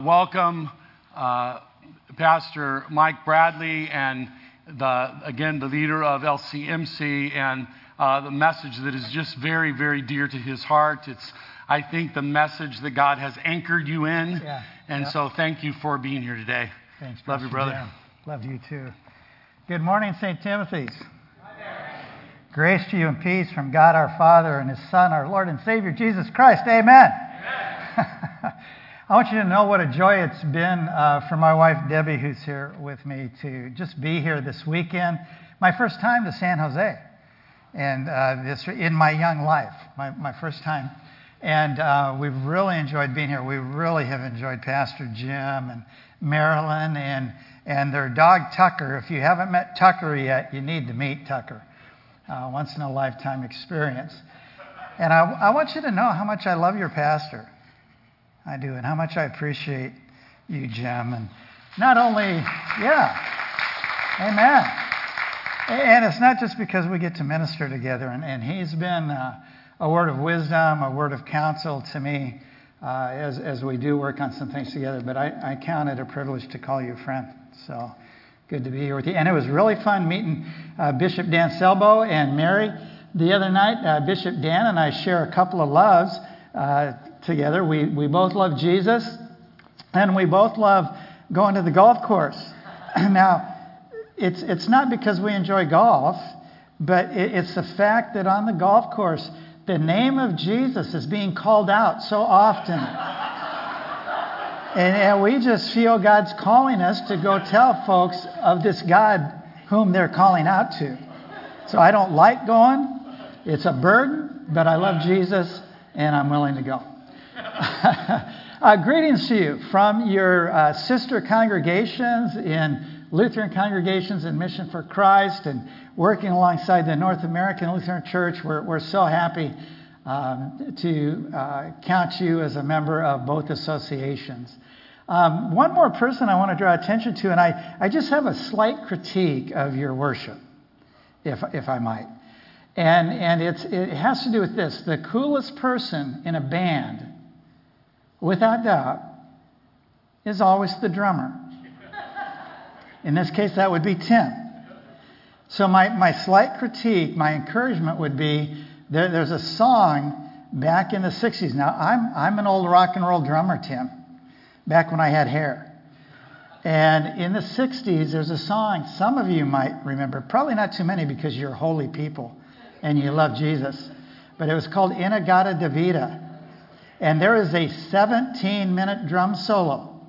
welcome uh, Pastor Mike Bradley and the again the leader of LCMC and uh, the message that is just very very dear to his heart. It's I think the message that God has anchored you in, Yeah. and Yep. so thank you for being here today. Thanks, Love you, brother. Jim. Love you too. Good morning, St. Timothy's. Grace to you and peace from God our Father and His Son, our Lord and Savior, Jesus Christ. Amen. I want you to know what a joy it's been uh, for my wife Debbie, who's here with me, to just be here this weekend. My first time to San Jose, and uh, this in my young life, my, my first time. And uh, we've really enjoyed being here. We really have enjoyed Pastor Jim and Marilyn and, and their dog Tucker. If you haven't met Tucker yet, you need to meet Tucker. Uh, once in a lifetime experience. And I, I want you to know how much I love your pastor. I do, and how much I appreciate you, Jim. And not only, yeah, amen. And it's not just because we get to minister together, and, and he's been uh, a word of wisdom, a word of counsel to me uh, as, as we do work on some things together, but I, I count it a privilege to call you a friend. So good to be here with you. And it was really fun meeting uh, Bishop Dan Selbo and Mary the other night. Uh, Bishop Dan and I share a couple of loves uh, together. We, we both love Jesus, and we both love going to the golf course. now, it's, it's not because we enjoy golf, but it, it's the fact that on the golf course, the name of Jesus is being called out so often. And, and we just feel God's calling us to go tell folks of this God whom they're calling out to. So I don't like going. It's a burden, but I love Jesus and I'm willing to go. uh, greetings to you from your uh, sister congregations in Lutheran congregations in Mission for Christ and working alongside the North American Lutheran Church. We're, we're so happy um, to uh, count you as a member of both associations. Um, one more person I want to draw attention to, and I, I just have a slight critique of your worship, if, if I might. And, and it's, it has to do with this the coolest person in a band, without doubt, is always the drummer. In this case, that would be Tim. So, my, my slight critique, my encouragement would be there, there's a song back in the 60s. Now, I'm, I'm an old rock and roll drummer, Tim, back when I had hair. And in the 60s, there's a song some of you might remember, probably not too many because you're holy people and you love Jesus. But it was called In-A-Gadda-Da-Vida. And there is a 17 minute drum solo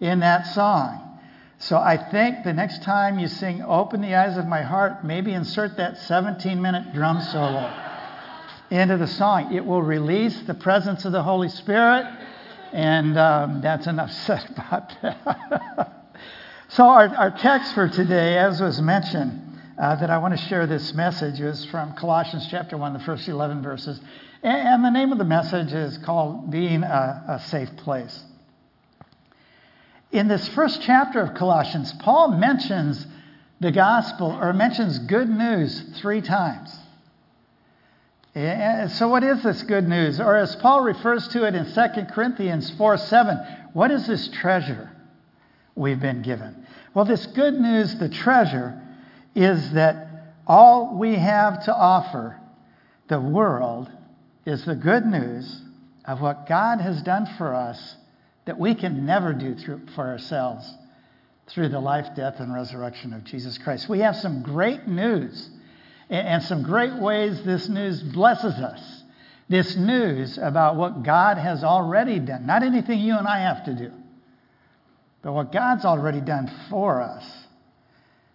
in that song. So I think the next time you sing Open the Eyes of My Heart, maybe insert that 17 minute drum solo into the song. It will release the presence of the Holy Spirit. And um, that's enough said about that. so, our, our text for today, as was mentioned, uh, that I want to share this message is from Colossians chapter 1, the first 11 verses. And, the name of the message is called Being a, a Safe Place. In this first chapter of Colossians, Paul mentions the gospel or mentions good news three times. And so, what is this good news? Or as Paul refers to it in 2 Corinthians 4 7, what is this treasure we've been given? Well, this good news, the treasure, is that all we have to offer the world is the good news of what God has done for us that we can never do through, for ourselves through the life, death, and resurrection of Jesus Christ. We have some great news and, some great ways this news blesses us. This news about what God has already done, not anything you and I have to do, but what God's already done for us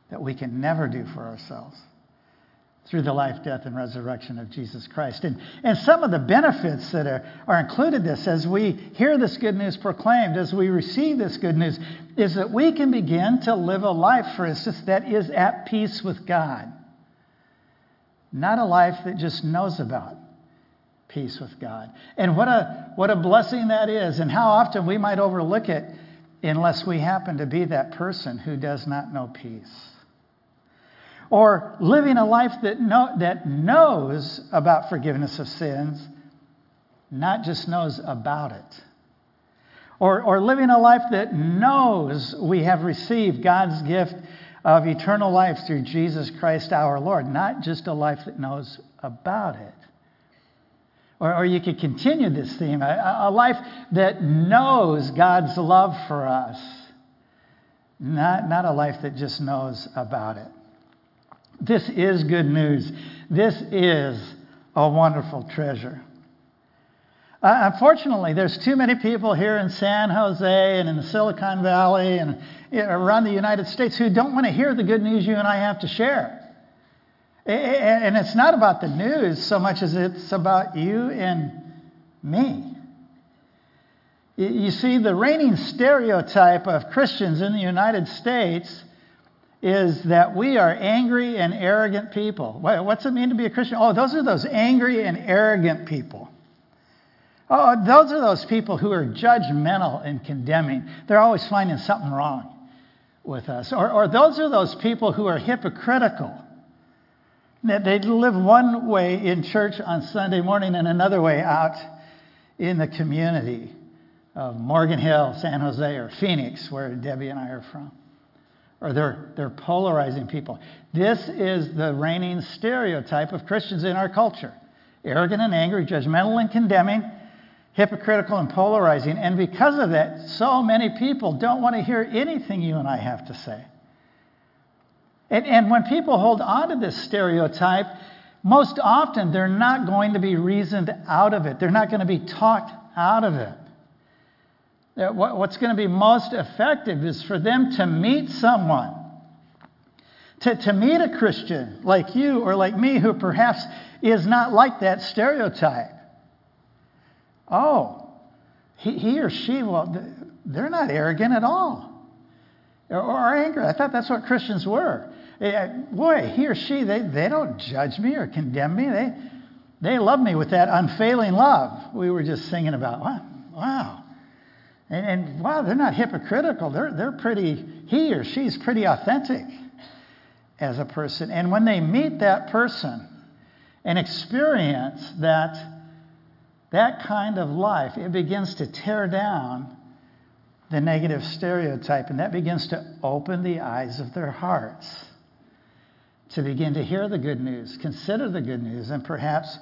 that we can never do for ourselves through the life, death, and resurrection of Jesus Christ. And, and some of the benefits that are, are included this as we hear this good news proclaimed, as we receive this good news, is that we can begin to live a life, for instance, that is at peace with God. Not a life that just knows about peace with God. And what a, what a blessing that is, and how often we might overlook it unless we happen to be that person who does not know peace or living a life that, know, that knows about forgiveness of sins, not just knows about it. Or, or living a life that knows we have received God's gift of eternal life through Jesus Christ our Lord, not just a life that knows about it. Or, or you could continue this theme a, a life that knows God's love for us, not, not a life that just knows about it. This is good news. This is a wonderful treasure. Uh, unfortunately, there's too many people here in San Jose and in the Silicon Valley and around the United States who don't want to hear the good news you and I have to share. And it's not about the news so much as it's about you and me. You see, the reigning stereotype of Christians in the United States is that we are angry and arrogant people. What's it mean to be a Christian? Oh, those are those angry and arrogant people. Oh, those are those people who are judgmental and condemning. They're always finding something wrong with us. Or, or those are those people who are hypocritical. That they live one way in church on Sunday morning and another way out in the community of Morgan Hill, San Jose, or Phoenix, where Debbie and I are from. Or they're, they're polarizing people. This is the reigning stereotype of Christians in our culture arrogant and angry, judgmental and condemning hypocritical and polarizing. And because of that, so many people don't want to hear anything you and I have to say. And, and when people hold on to this stereotype, most often they're not going to be reasoned out of it, they're not going to be talked out of it. What's going to be most effective is for them to meet someone, to, to meet a Christian like you or like me who perhaps is not like that stereotype. Oh, he, he or she, well, they're not arrogant at all. Or, or angry. I thought that's what Christians were. Eh, eh, boy, he or she, they, they don't judge me or condemn me. They, they love me with that unfailing love we were just singing about. Wow. wow. And, and wow, they're not hypocritical. They're, they're pretty, he or she's pretty authentic as a person. And when they meet that person and experience that that kind of life, it begins to tear down the negative stereotype, and that begins to open the eyes of their hearts to begin to hear the good news, consider the good news, and perhaps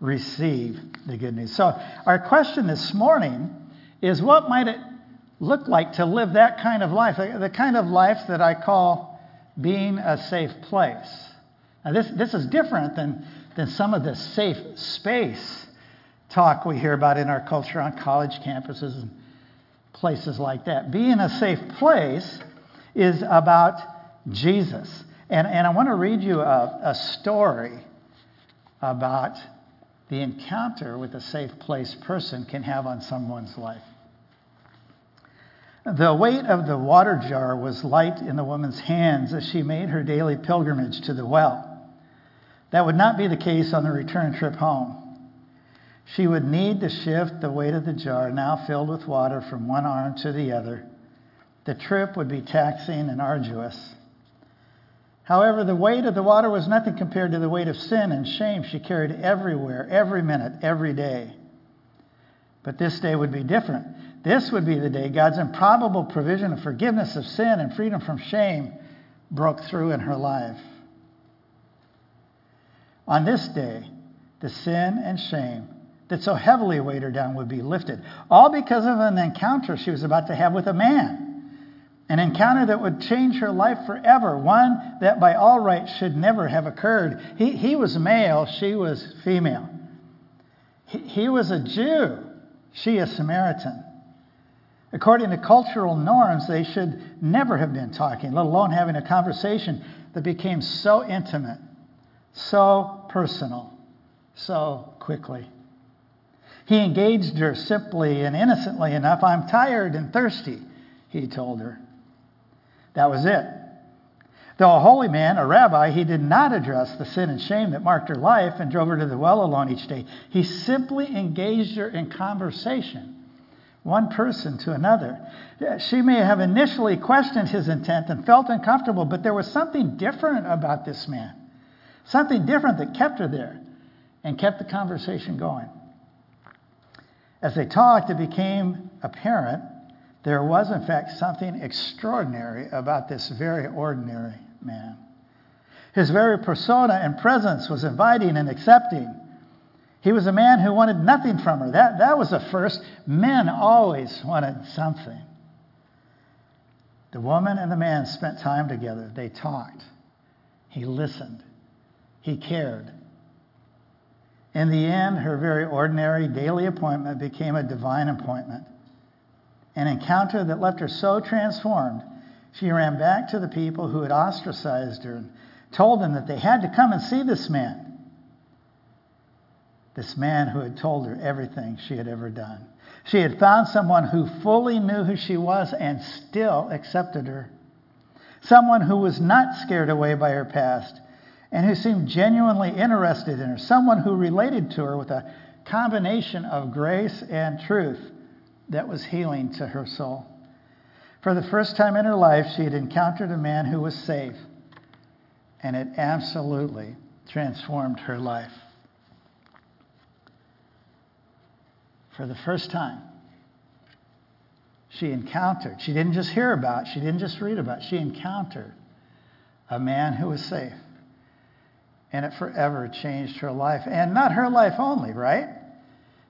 receive the good news. So, our question this morning is what might it look like to live that kind of life, uh, the kind of life that I call being a safe place? Now, this, this is different than, than some of the safe space talk we hear about in our culture on college campuses and places like that. Being a safe place is about Jesus. And, and I want to read you a, a story about the encounter with a safe place person can have on someone's life. The weight of the water jar was light in the woman's hands as she made her daily pilgrimage to the well. That would not be the case on the return trip home. She would need to shift the weight of the jar, now filled with water, from one arm to the other. The trip would be taxing and arduous. However, the weight of the water was nothing compared to the weight of sin and shame she carried everywhere, every minute, every day. But this day would be different. This would be the day God's improbable provision of forgiveness of sin and freedom from shame broke through in her life. On this day, the sin and shame that so heavily weighed her down would be lifted. All because of an encounter she was about to have with a man. An encounter that would change her life forever, one that by all rights should never have occurred. He, he was male, she was female. He, he was a Jew, she a Samaritan. According to cultural norms, they should never have been talking, let alone having a conversation that became so intimate, so personal, so quickly. He engaged her simply and innocently enough. I'm tired and thirsty, he told her. That was it. Though a holy man, a rabbi, he did not address the sin and shame that marked her life and drove her to the well alone each day. He simply engaged her in conversation, one person to another. She may have initially questioned his intent and felt uncomfortable, but there was something different about this man, something different that kept her there and kept the conversation going. As they talked, it became apparent There was, in fact, something extraordinary about this very ordinary man. His very persona and presence was inviting and accepting. He was a man who wanted nothing from her. That, that was the first. Men always wanted something. The woman and the man spent time together. They talked. He listened. He cared. In the end, her very ordinary daily appointment became a divine appointment. An encounter that left her so transformed, she ran back to the people who had ostracized her and told them that they had to come and see this man. This man who had told her everything she had ever done. She had found someone who fully knew who she was and still accepted her. Someone who was not scared away by her past and who seemed genuinely interested in her. Someone who related to her with a combination of grace and truth that was healing to her soul. For the first time in her life, she had encountered a man who was safe, and it absolutely transformed her life. for the first time, she encountered, she didn't just hear about, she didn't just read about, she encountered a man who was safe. And it forever changed her life. And not her life only, right?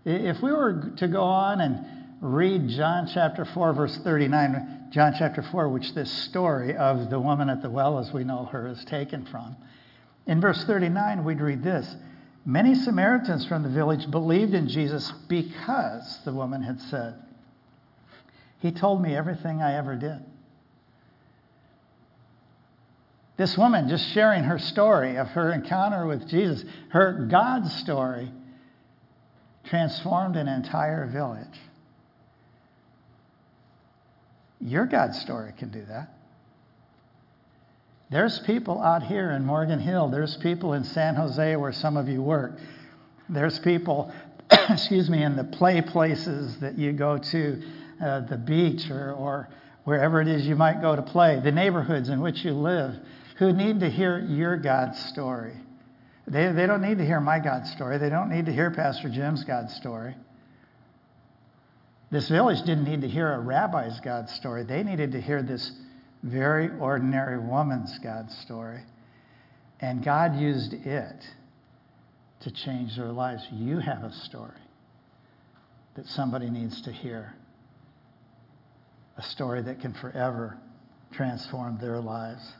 If we were to go on and read John chapter 4, verse 39, John chapter 4, which this story of the woman at the well, as we know her, is taken from. In verse 39, we'd read this Many Samaritans from the village believed in Jesus because the woman had said, He told me everything I ever did. This woman just sharing her story of her encounter with Jesus, her God story, transformed an entire village. Your God story can do that. There's people out here in Morgan Hill. There's people in San Jose where some of you work. There's people, excuse me, in the play places that you go to, uh, the beach or, or wherever it is you might go to play, the neighborhoods in which you live, who need to hear your God's story. They, they don't need to hear my God's story. They don't need to hear Pastor Jim's God's story. This village didn't need to hear a rabbi's God story. They needed to hear this very ordinary woman's God story. And God used it to change their lives. You have a story that somebody needs to hear, a story that can forever transform their lives.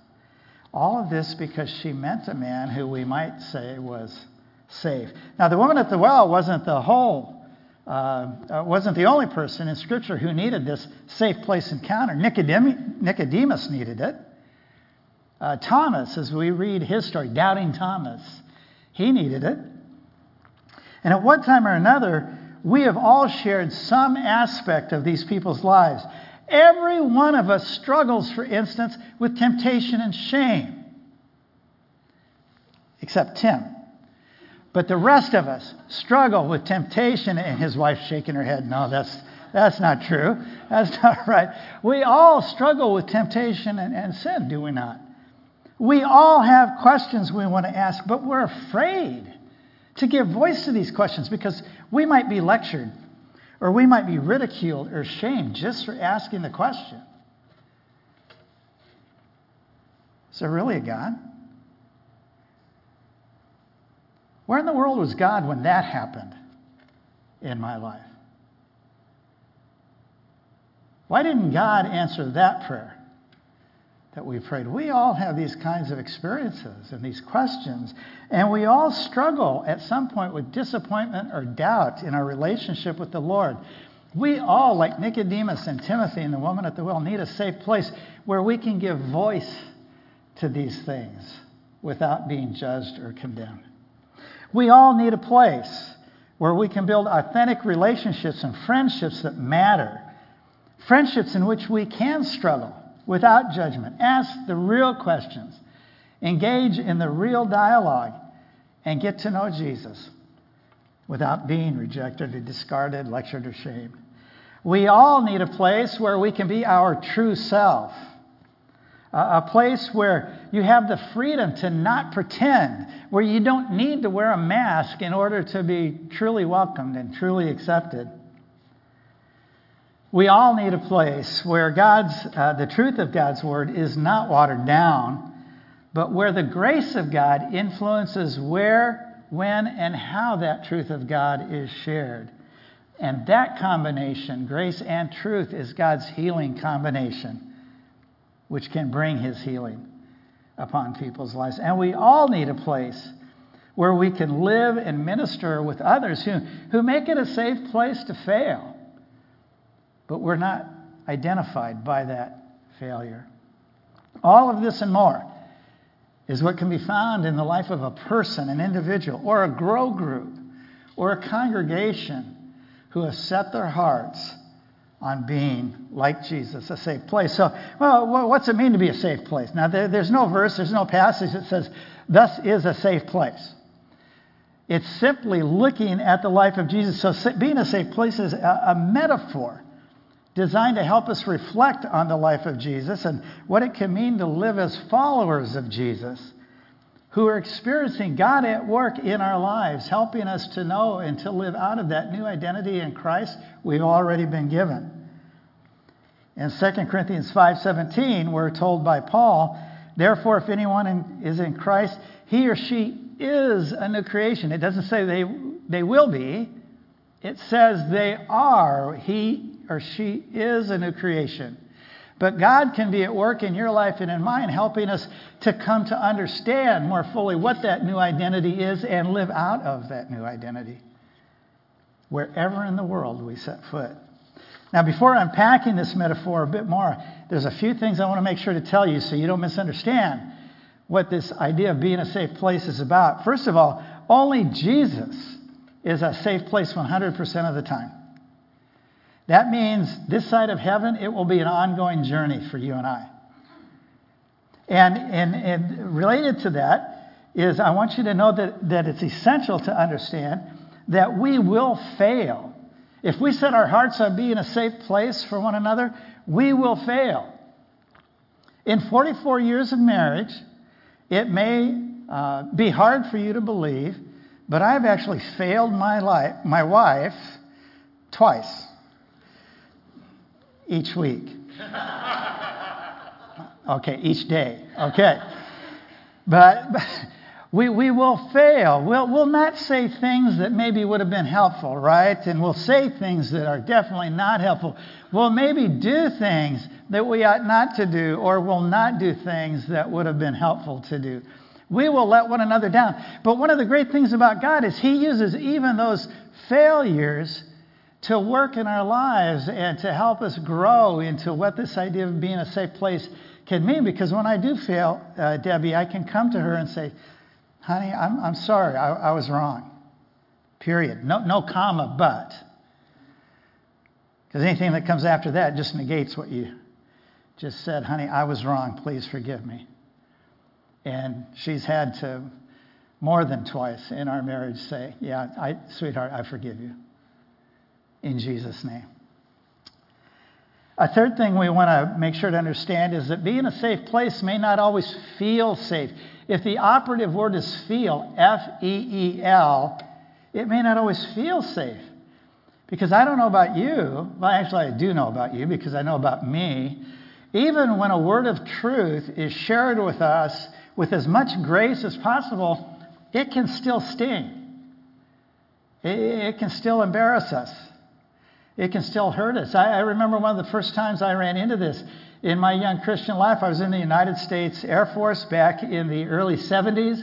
All of this because she met a man who we might say was safe. Now, the woman at the well wasn't the whole uh, wasn't the only person in Scripture who needed this safe place encounter. Nicodemus needed it. Uh, Thomas, as we read his story, doubting Thomas, he needed it. And at one time or another, we have all shared some aspect of these people's lives. Every one of us struggles, for instance, with temptation and shame, except Tim. But the rest of us struggle with temptation, and his wife shaking her head, no, that's, that's not true. That's not right. We all struggle with temptation and, and sin, do we not? We all have questions we want to ask, but we're afraid to give voice to these questions because we might be lectured or we might be ridiculed or shamed just for asking the question. Is there really a God? Where in the world was God when that happened in my life? Why didn't God answer that prayer that we prayed? We all have these kinds of experiences and these questions, and we all struggle at some point with disappointment or doubt in our relationship with the Lord. We all, like Nicodemus and Timothy and the woman at the well, need a safe place where we can give voice to these things without being judged or condemned. We all need a place where we can build authentic relationships and friendships that matter. Friendships in which we can struggle without judgment, ask the real questions, engage in the real dialogue, and get to know Jesus without being rejected or discarded, lectured, or shamed. We all need a place where we can be our true self a place where you have the freedom to not pretend, where you don't need to wear a mask in order to be truly welcomed and truly accepted. We all need a place where God's, uh, the truth of God's word is not watered down, but where the grace of God influences where, when, and how that truth of God is shared. And that combination, grace and truth, is God's healing combination, which can bring his healing upon people's lives. And we all need a place where we can live and minister with others who, who make it a safe place to fail. But we're not identified by that failure. All of this and more is what can be found in the life of a person, an individual, or a grow group, or a congregation who have set their hearts on being like Jesus, a safe place. So, well, what's it mean to be a safe place? Now, there, there's no verse, there's no passage that says, thus is a safe place. It's simply looking at the life of Jesus. So, being a safe place is a, a metaphor designed to help us reflect on the life of Jesus and what it can mean to live as followers of Jesus who are experiencing God at work in our lives, helping us to know and to live out of that new identity in Christ we've already been given. In 2 Corinthians 5:17, we're told by Paul, "Therefore if anyone in, is in Christ, he or she is a new creation." It doesn't say they they will be. It says they are. He or she is a new creation. But God can be at work in your life and in mine, helping us to come to understand more fully what that new identity is and live out of that new identity wherever in the world we set foot. Now, before unpacking this metaphor a bit more, there's a few things I want to make sure to tell you so you don't misunderstand what this idea of being a safe place is about. First of all, only Jesus is a safe place 100% of the time. That means this side of heaven, it will be an ongoing journey for you and I. And, and, and related to that is I want you to know that, that it's essential to understand that we will fail. If we set our hearts on being a safe place for one another, we will fail. In 44 years of marriage, it may uh, be hard for you to believe, but I've actually failed my, life, my wife twice each week. okay, each day. Okay. But, but we, we will fail. We'll, we'll not say things that maybe would have been helpful, right? And we'll say things that are definitely not helpful. We'll maybe do things that we ought not to do, or we'll not do things that would have been helpful to do. We will let one another down. But one of the great things about God is He uses even those failures to work in our lives and to help us grow into what this idea of being a safe place can mean. Because when I do fail, uh, Debbie, I can come to her and say, honey, I'm, I'm sorry, I, I was wrong. Period. No, no comma, but. Because anything that comes after that just negates what you just said. Honey, I was wrong. Please forgive me. And she's had to more than twice in our marriage say, Yeah, I, sweetheart, I forgive you in Jesus' name. A third thing we want to make sure to understand is that being a safe place may not always feel safe. If the operative word is feel, F E E L, it may not always feel safe. Because I don't know about you, well, actually, I do know about you because I know about me. Even when a word of truth is shared with us with as much grace as possible, it can still sting. It, can still embarrass us it can still hurt us. I, I, remember one of the first times I ran into this in my young Christian life. I was in the United States Air Force back in the early 70s.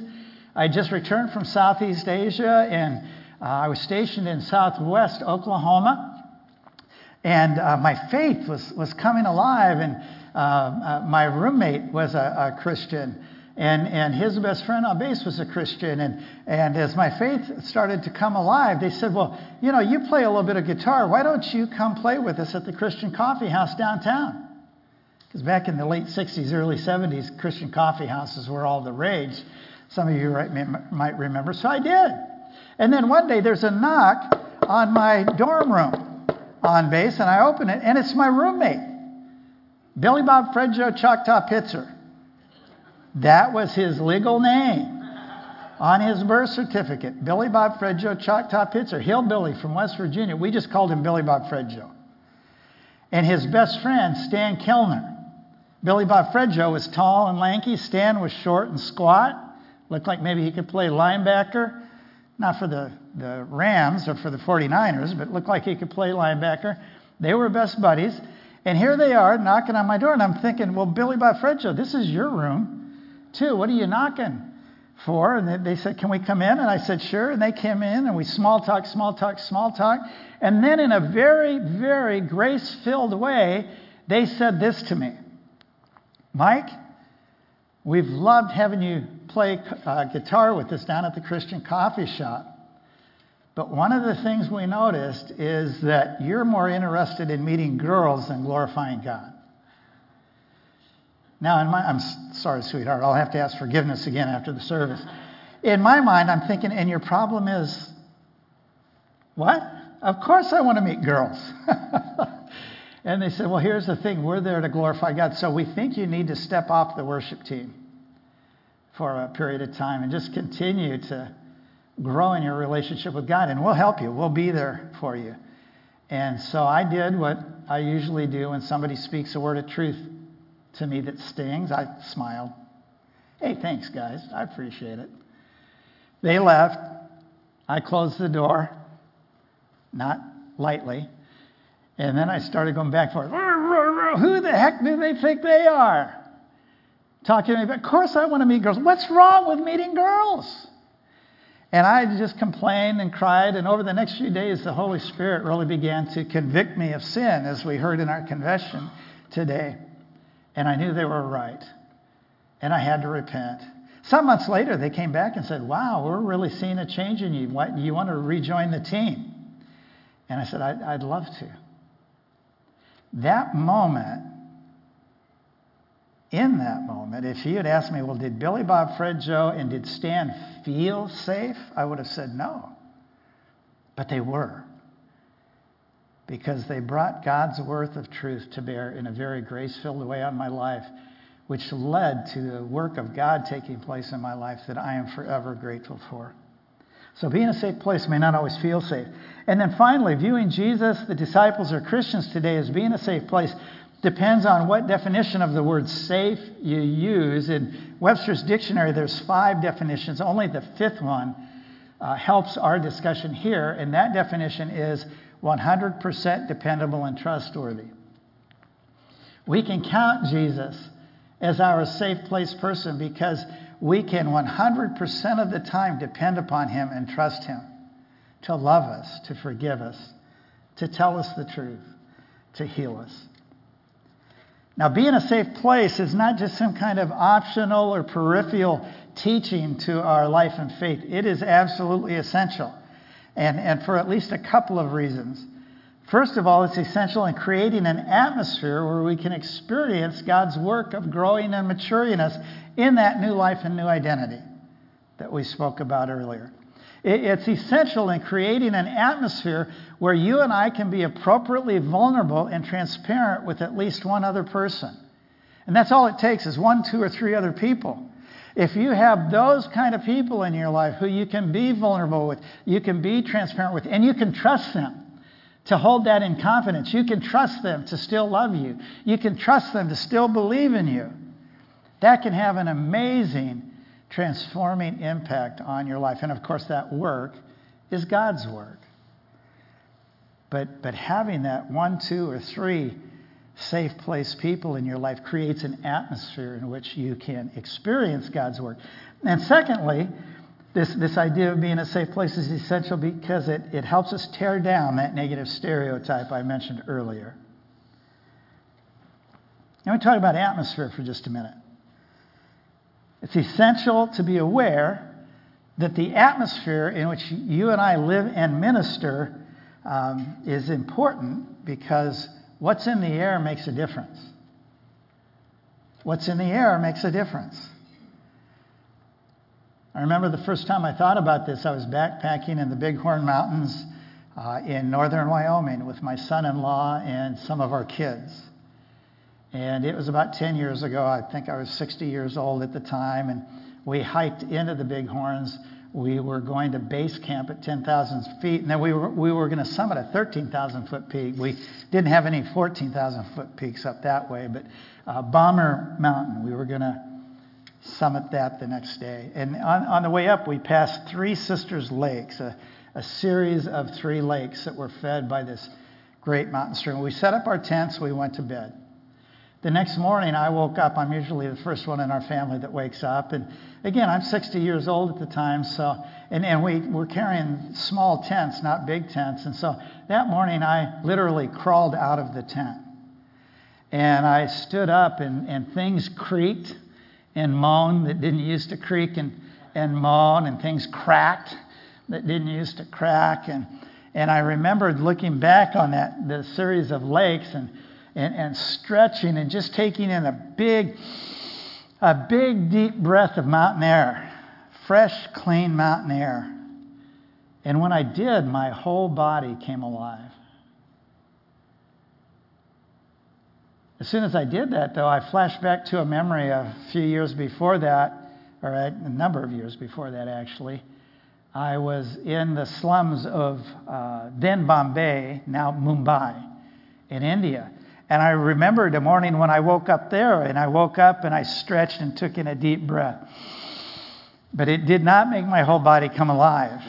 I just returned from Southeast Asia and uh, I was stationed in Southwest Oklahoma. And uh, my faith was, was coming alive, and uh, uh my roommate was a, a Christian. And, and his best friend on base was a Christian. And, and as my faith started to come alive, they said, Well, you know, you play a little bit of guitar. Why don't you come play with us at the Christian Coffee House downtown? Because back in the late 60s, early 70s, Christian coffee houses were all the rage. Some of you might remember. So I did. And then one day there's a knock on my dorm room on base, and I open it, and it's my roommate, Billy Bob Fred Joe Choctaw Pitzer. That was his legal name on his birth certificate. Billy Bob Fred Joe Choctaw Pitzer, hillbilly from West Virginia. We just called him Billy Bob Fred Joe. and his best friend, Stan Kellner. Billy Bob Fred Joe was tall and lanky. Stan was short and squat. Looked like maybe he could play linebacker. Not for the, the Rams or for the 49ers, but looked like he could play linebacker. They were best buddies. And here they are knocking on my door, and I'm thinking, well, Billy Bob Fred Joe, this is your room, too. What are you knocking for? And they said, can we come in? And I said, sure. And they came in, and we small talk, small talk, small talk. And then, in a very, very grace filled way, they said this to me Mike, we've loved having you play uh, guitar with us down at the Christian coffee shop. But one of the things we noticed is that you're more interested in meeting girls than glorifying God. Now, in my, I'm sorry, sweetheart, I'll have to ask forgiveness again after the service. In my mind, I'm thinking, and your problem is what? Of course I want to meet girls. and they said, well, here's the thing we're there to glorify God. So we think you need to step off the worship team for a period of time and just continue to grow in your relationship with God, and we'll help you. We'll be there for you. And so I did what I usually do when somebody speaks a word of truth to me that stings. I smiled. Hey, thanks, guys. I appreciate it. They left. I closed the door, not lightly. And then I started going back for it. Who the heck do they think they are? Talking to me, of course I want to meet girls. What's wrong with meeting girls? And I just complained and cried. And over the next few days, the Holy Spirit really began to convict me of sin, as we heard in our confession today. And I knew they were right. And I had to repent. Some months later, they came back and said, Wow, we're really seeing a change in you. What, you want to rejoin the team? And I said, I'd, I'd love to. That moment in that moment, if he had asked me, well, did Billy Bob Fred Joe, and did Stan feel safe? I would have said no. But they were. Because they brought God's worth of truth to bear in a very grace filled way on my life, which led to the work of God taking place in my life that I am forever grateful for. So being a safe place may not always feel safe. And then finally, viewing Jesus, the disciples, or Christians today as being a safe place depends on what definition of the word safe you use. In Webster's dictionary, there's five definitions. Only the fifth one uh, helps our discussion here, and that definition is 100% dependable and trustworthy. We can count Jesus as our safe place person because we can 100% of the time depend upon him and trust him to love us, to forgive us, to tell us the truth, to heal us. Now, being a safe place is not just some kind of optional or peripheral teaching to our life and faith. It is absolutely essential, and, and for at least a couple of reasons. First of all, it's essential in creating an atmosphere where we can experience God's work of growing and maturing us in that new life and new identity that we spoke about earlier. It's essential in creating an atmosphere where you and I can be appropriately vulnerable and transparent with at least one other person. And that's all it takes is one, two, or three other people. If you have those kind of people in your life who you can be vulnerable with, you can be transparent with, and you can trust them to hold that in confidence. You can trust them to still love you. You can trust them to still believe in you. That can have an amazing transforming impact on your life. And of course, that work is God's work. But, but having that one, two, or three safe place people in your life creates an atmosphere in which you can experience God's work. And secondly, this, this idea of being a safe place is essential because it, it helps us tear down that negative stereotype I mentioned earlier. Now, we talk about atmosphere for just a minute. It's essential to be aware that the atmosphere in which you and I live and minister um, is important because what's in the air makes a difference. What's in the air makes a difference. I remember the first time I thought about this, I was backpacking in the Bighorn Mountains uh, in northern Wyoming with my son in law and some of our kids. And it was about 10 years ago. I think I was 60 years old at the time. And we hiked into the Bighorns we were going to base camp at 10,000 feet, and then we were, we were going to summit a 13,000 foot peak. We didn't have any 14,000 foot peaks up that way, but uh, Bomber Mountain, we were going to summit that the next day. And on, on the way up, we passed Three Sisters Lakes, a, a series of three lakes that were fed by this great mountain stream. We set up our tents, we went to bed. The next morning, I woke up. I'm usually the first one in our family that wakes up. And again, I'm 60 years old at the time, so and, and we were carrying small tents, not big tents. And so that morning, I literally crawled out of the tent. And I stood up, and, and things creaked and moaned that didn't used to creak and, and moan, and things cracked that didn't used to crack. And, and I remembered looking back on that the series of lakes and and, and stretching and just taking in a big, a big deep breath of mountain air, fresh, clean mountain air. And when I did, my whole body came alive. As soon as I did that, though, I flashed back to a memory a few years before that, or a number of years before that, actually. I was in the slums of uh, then Bombay, now Mumbai, in India. And I remember the morning when I woke up there, and I woke up and I stretched and took in a deep breath. But it did not make my whole body come alive.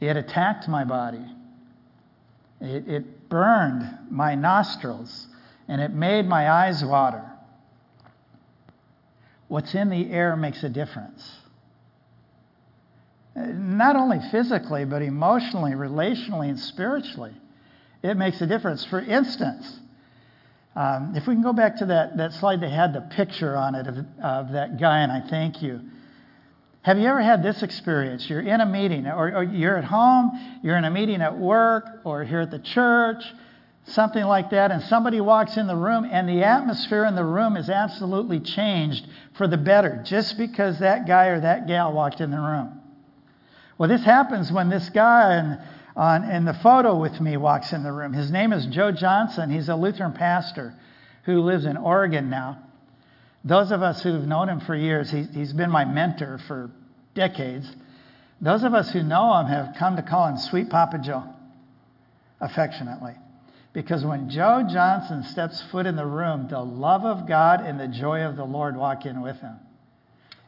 It attacked my body. It, it burned my nostrils, and it made my eyes water. What's in the air makes a difference. Not only physically, but emotionally, relationally, and spiritually. It makes a difference. For instance, um, if we can go back to that, that slide that had the picture on it of, of that guy, and I thank you. Have you ever had this experience? You're in a meeting, or, or, you're at home, you're in a meeting at work, or here at the church, something like that, and somebody walks in the room, and the atmosphere in the room is absolutely changed for the better just because that guy or that gal walked in the room. Well, this happens when this guy and on, and the photo with me walks in the room. His name is Joe Johnson. He's a Lutheran pastor who lives in Oregon now. Those of us who've known him for years, he, he's been my mentor for decades. Those of us who know him have come to call him Sweet Papa Joe, affectionately. Because when Joe Johnson steps foot in the room, the love of God and the joy of the Lord walk in with him.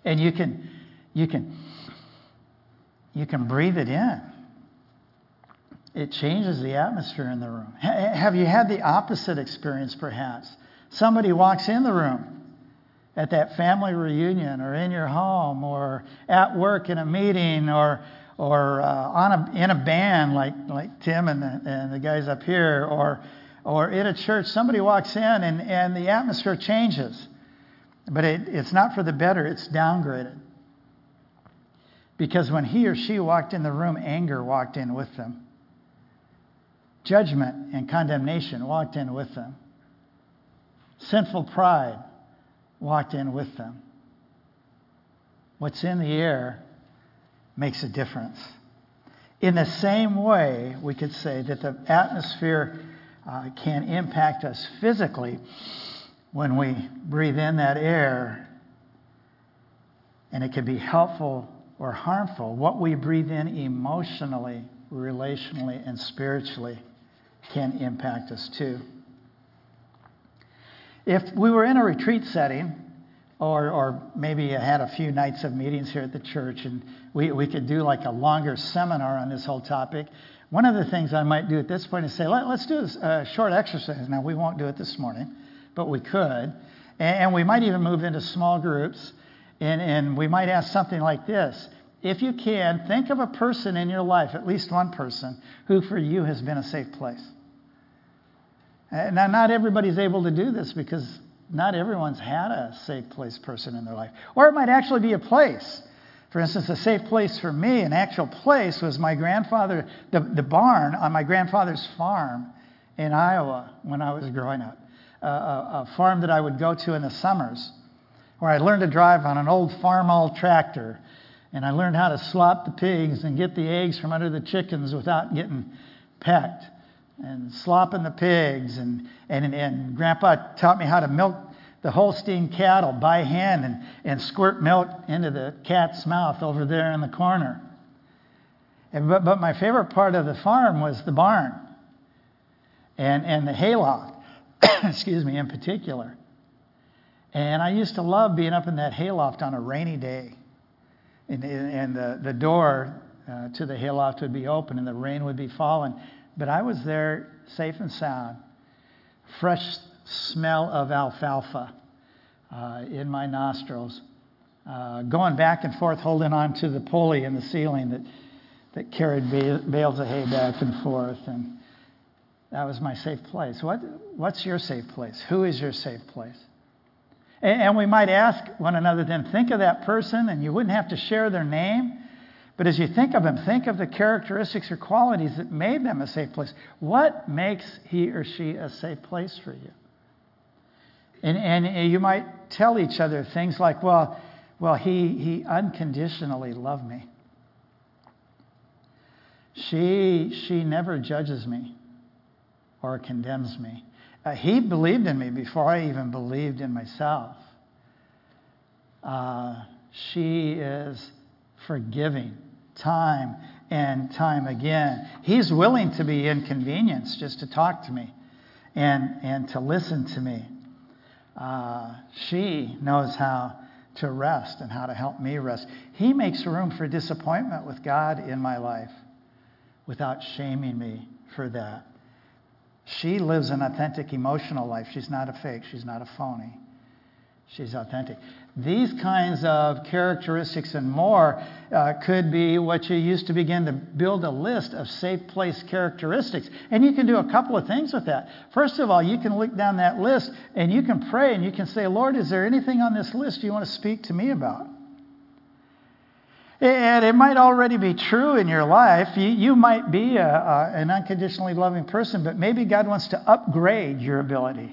And you can, you can, you can breathe it in it changes the atmosphere in the room. have you had the opposite experience, perhaps? Somebody walks in the room at that family reunion or in your home or at work in a meeting or, or uh, on a, in a band like, like Tim and the, and the guys up here or, or in a church. Somebody walks in and, and the atmosphere changes. But it, it's not for the better, it's downgraded. Because when he or she walked in the room, anger walked in with them. Judgment and condemnation walked in with them. Sinful pride walked in with them. What's in the air makes a difference. In the same way, we could say that the atmosphere uh, can impact us physically when we breathe in that air, and it can be helpful or harmful. What we breathe in emotionally, relationally, and spiritually can impact us too. If we were in a retreat setting, or, or maybe had a few nights of meetings here at the church, and we, we could do like a longer seminar on this whole topic. One of the things I might do at this point is say, Let, us do a short exercise. Now, we won't do it this morning, but we could. And, and we might even move into small groups, and, and we might ask something like this if you can, think of a person in your life, at least one person, who for you has been a safe place. Uh, now, not everybody's able to do this because not everyone's had a safe place person in their life. Or it might actually be a place. For instance, a safe place for me, an actual place, was my grandfather, the, the barn on my grandfather's farm in Iowa when I was growing up. Uh, a, a farm that I would go to in the summers, where I learned to drive on an old Farmall tractor. And I learned how to slop the pigs and get the eggs from under the chickens without getting pecked and slopping the pigs. And, and, and Grandpa taught me how to milk the Holstein cattle by hand and, and squirt milk into the cat's mouth over there in the corner. And, but, but my favorite part of the farm was the barn and, and the hayloft, excuse me, in particular. And I used to love being up in that hayloft on a rainy day. And, and the, the door uh, to the hayloft would be open and the rain would be falling. But I was there safe and sound. Fresh smell of alfalfa uh, in my nostrils. Uh, going back and forth, holding on to the pulley in the ceiling that, that carried bales of hay back and forth. And that was my safe place. What, what's your safe place? Who is your safe place? And, and we might ask one another then, think of that person, and you wouldn't have to share their name. But as you think of them, think of the characteristics or qualities that made them a safe place. What makes he or she a safe place for you? And, and you might tell each other things like, well, well, he, he unconditionally loved me. She, she never judges me or condemns me. Uh, he believed in me before I even believed in myself. Uh, she is forgiving time and time again. He's willing to be inconvenienced just to talk to me and, and to listen to me. Uh, she knows how to rest and how to help me rest. He makes room for disappointment with God in my life without shaming me for that. She lives an authentic emotional life. She's not a fake, she's not a phony. She's authentic. These kinds of characteristics and more uh, could be what you use to begin to build a list of safe place characteristics. And you can do a couple of things with that. First of all, you can look down that list and you can pray and you can say, Lord, is there anything on this list you want to speak to me about? And it might already be true in your life. You, you might be a, a, an unconditionally loving person, but maybe God wants to upgrade your ability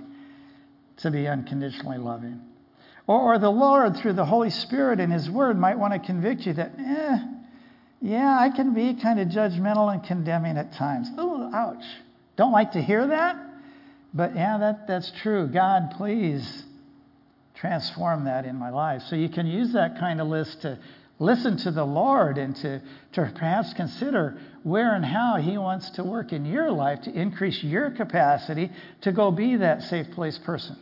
to be unconditionally loving. Or, or the Lord, through the Holy Spirit and His Word, might want to convict you that, eh, yeah, I can be kind of judgmental and condemning at times. Oh, ouch. Don't like to hear that? But yeah, that, that's true. God, please transform that in my life. So you can use that kind of list to listen to the Lord and to, to perhaps consider where and how He wants to work in your life to increase your capacity to go be that safe place person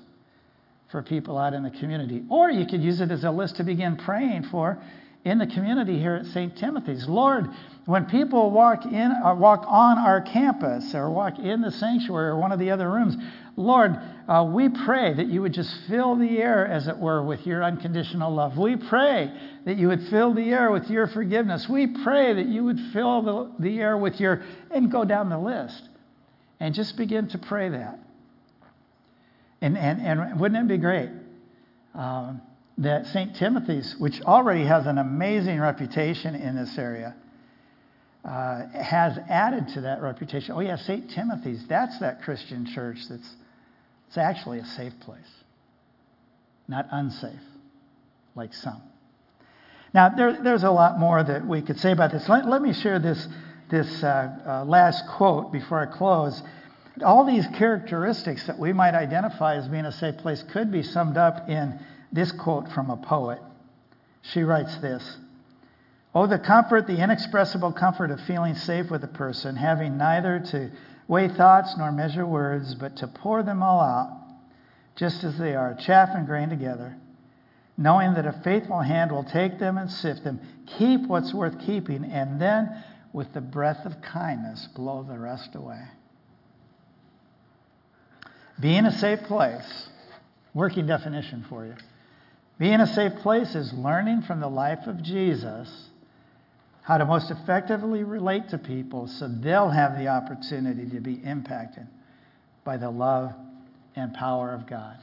for people out in the community. Or you could use it as a list to begin praying for in the community here at St. Timothy's. Lord, when people walk in, uh, walk on our campus or walk in the sanctuary or one of the other rooms, Lord, uh, we pray that you would just fill the air, as it were, with your unconditional love. We pray that you would fill the air with your forgiveness. We pray that you would fill the, the air with your, and go down the list. And just begin to pray that. And, and, and wouldn't it be great um, that St. Timothy's, which already has an amazing reputation in this area, uh, has added to that reputation. Oh, yeah, St. Timothy's, that's that Christian church that's it's actually a safe place, not unsafe, like some. Now, there, there's a lot more that we could say about this. Let, let me share this, this uh, uh, last quote before I close. All these characteristics that we might identify as being a safe place could be summed up in this quote from a poet. She writes this Oh, the comfort, the inexpressible comfort of feeling safe with a person, having neither to weigh thoughts nor measure words, but to pour them all out, just as they are, chaff and grain together, knowing that a faithful hand will take them and sift them, keep what's worth keeping, and then, with the breath of kindness, blow the rest away. Being a safe place, working definition for you. Being a safe place is learning from the life of Jesus how to most effectively relate to people so they'll have the opportunity to be impacted by the love and power of God.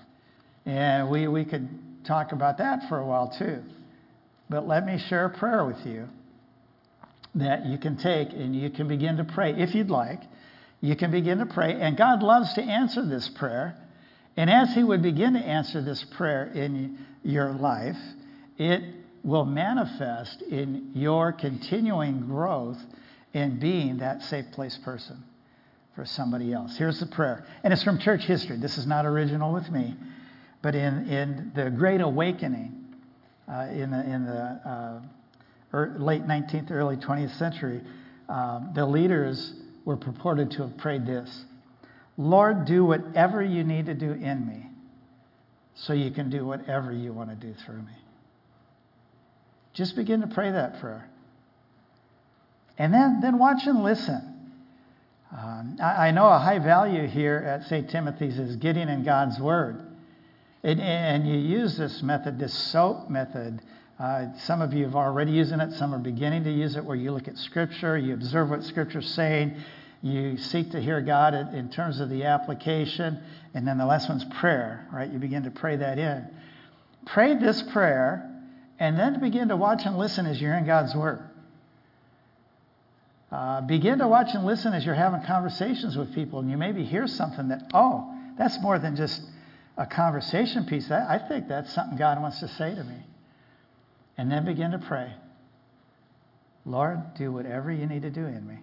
And we, we could talk about that for a while too. But let me share a prayer with you that you can take and you can begin to pray if you'd like. You can begin to pray, and God loves to answer this prayer. And as He would begin to answer this prayer in your life, it will manifest in your continuing growth in being that safe place person for somebody else. Here's the prayer. And it's from church history. This is not original with me. But in, in the Great Awakening, uh, in the, in the uh, er, late 19th, early 20th century, um, the leaders were purported to have prayed this Lord, do whatever you need to do in me so you can do whatever you want to do through me. Just begin to pray that prayer. And then, then watch and listen. Um, I, I, know a high value here at St. Timothy's is getting in God's Word. And, and you use this method, this SOAP method. Uh, some of you have already using it. Some are beginning to use it where you look at Scripture, you observe what Scripture's saying, you seek to hear God in, terms of the application, and then the last one's prayer, right? You begin to pray that in. Pray this prayer, and then begin to watch and listen as you're in God's Word. Uh, begin to watch and listen as you're having conversations with people, and you maybe hear something that, oh, that's more than just a conversation piece. I think that's something God wants to say to me. And then begin to pray. Lord, do whatever you need to do in me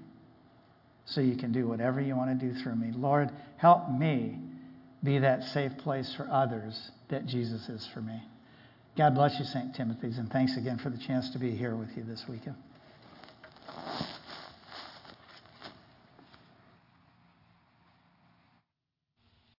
so you can do whatever you want to do through me. Lord, help me be that safe place for others that Jesus is for me. God bless you, St. Timothy's, and thanks again for the chance to be here with you this weekend.